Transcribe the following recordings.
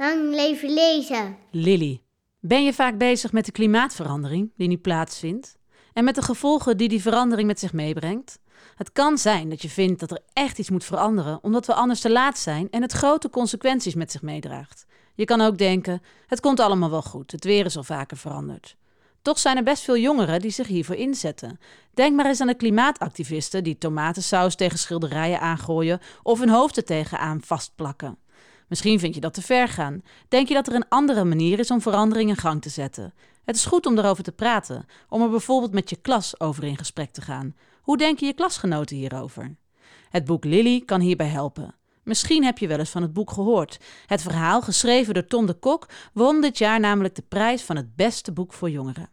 Lang leven lezen. Lily, ben je vaak bezig met de klimaatverandering die nu plaatsvindt? En met de gevolgen die die verandering met zich meebrengt? Het kan zijn dat je vindt dat er echt iets moet veranderen omdat we anders te laat zijn en het grote consequenties met zich meedraagt. Je kan ook denken: het komt allemaal wel goed, het weer is al vaker veranderd. Toch zijn er best veel jongeren die zich hiervoor inzetten. Denk maar eens aan de klimaatactivisten die tomatensaus tegen schilderijen aangooien of hun hoofden tegenaan vastplakken. Misschien vind je dat te ver gaan. Denk je dat er een andere manier is om verandering in gang te zetten? Het is goed om erover te praten, om er bijvoorbeeld met je klas over in gesprek te gaan. Hoe denken je klasgenoten hierover? Het boek Lily kan hierbij helpen. Misschien heb je wel eens van het boek gehoord. Het verhaal, geschreven door Tom de Kok, won dit jaar namelijk de prijs van het beste boek voor jongeren.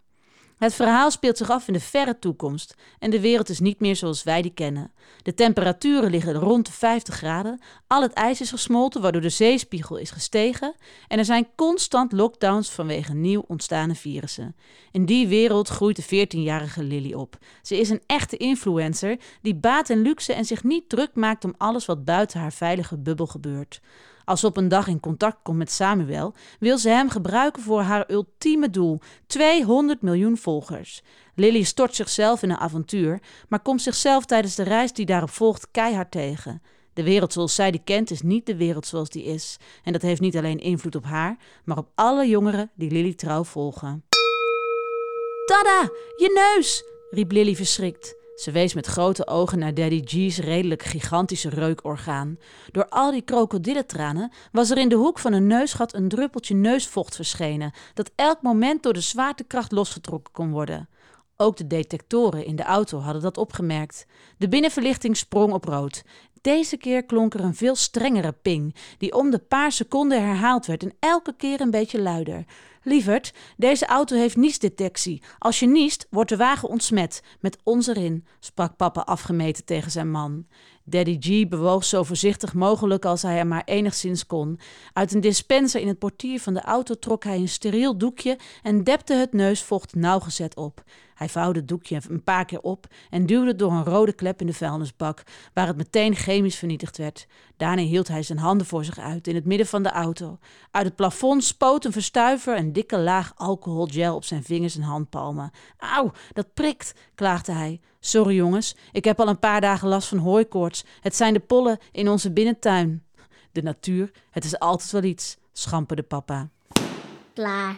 Het verhaal speelt zich af in de verre toekomst en de wereld is niet meer zoals wij die kennen. De temperaturen liggen rond de 50 graden, al het ijs is gesmolten waardoor de zeespiegel is gestegen en er zijn constant lockdowns vanwege nieuw ontstane virussen. In die wereld groeit de 14-jarige Lily op. Ze is een echte influencer die baat en luxe en zich niet druk maakt om alles wat buiten haar veilige bubbel gebeurt. Als ze op een dag in contact komt met Samuel, wil ze hem gebruiken voor haar ultieme doel: 200 miljoen volgers. Lily stort zichzelf in een avontuur, maar komt zichzelf tijdens de reis die daarop volgt keihard tegen. De wereld zoals zij die kent is niet de wereld zoals die is. En dat heeft niet alleen invloed op haar, maar op alle jongeren die Lily trouw volgen. Tada, je neus! riep Lily verschrikt. Ze wees met grote ogen naar Daddy G's redelijk gigantische reukorgaan. Door al die krokodillentranen was er in de hoek van een neusgat een druppeltje neusvocht verschenen, dat elk moment door de zwaartekracht losgetrokken kon worden. Ook de detectoren in de auto hadden dat opgemerkt. De binnenverlichting sprong op rood. Deze keer klonk er een veel strengere ping, die om de paar seconden herhaald werd en elke keer een beetje luider. Lieverd, deze auto heeft niesdetectie. Als je niest, wordt de wagen ontsmet. Met ons erin, sprak papa afgemeten tegen zijn man. Daddy G bewoog zo voorzichtig mogelijk als hij er maar enigszins kon. Uit een dispenser in het portier van de auto trok hij een steriel doekje en depte het neusvocht nauwgezet op. Hij vouwde het doekje een paar keer op en duwde het door een rode klep in de vuilnisbak, waar het meteen chemisch vernietigd werd. Daarna hield hij zijn handen voor zich uit in het midden van de auto. Uit het plafond spoot een verstuiver een dikke laag alcoholgel op zijn vingers en handpalmen. Auw, dat prikt, klaagde hij. Sorry jongens, ik heb al een paar dagen last van hooikoorts. Het zijn de pollen in onze binnentuin. De natuur, het is altijd wel iets, schamperde papa. Klaar.